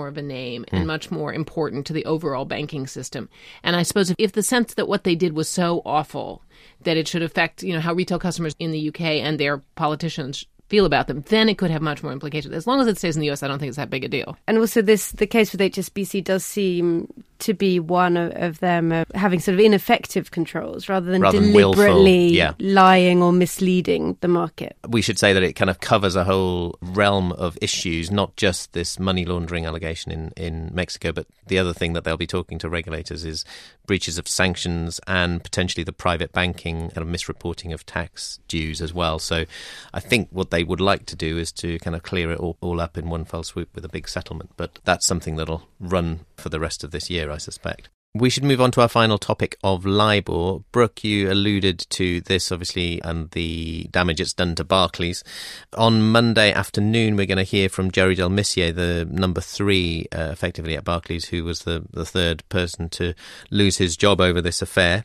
More of a name and hmm. much more important to the overall banking system. And I suppose if, if the sense that what they did was so awful that it should affect, you know, how retail customers in the UK and their politicians feel about them, then it could have much more implications. As long as it stays in the US, I don't think it's that big a deal. And also, this the case with HSBC does seem to be one of, of them uh, having sort of ineffective controls rather than Rather than deliberately yeah. lying or misleading the market. we should say that it kind of covers a whole realm of issues, not just this money laundering allegation in, in Mexico, but the other thing that they'll be talking to regulators is breaches of sanctions and potentially the private banking kind of misreporting of tax dues as well. So I think what they would like to do is to kind of clear it all, all up in one fell swoop with a big settlement. But that's something that'll run for the rest of this year, I suspect. We should move on to our final topic of LIBOR. Brooke, you alluded to this obviously and the damage it's done to Barclays. On Monday afternoon, we're going to hear from Jerry Del Missier, the number three, uh, effectively at Barclays, who was the, the third person to lose his job over this affair.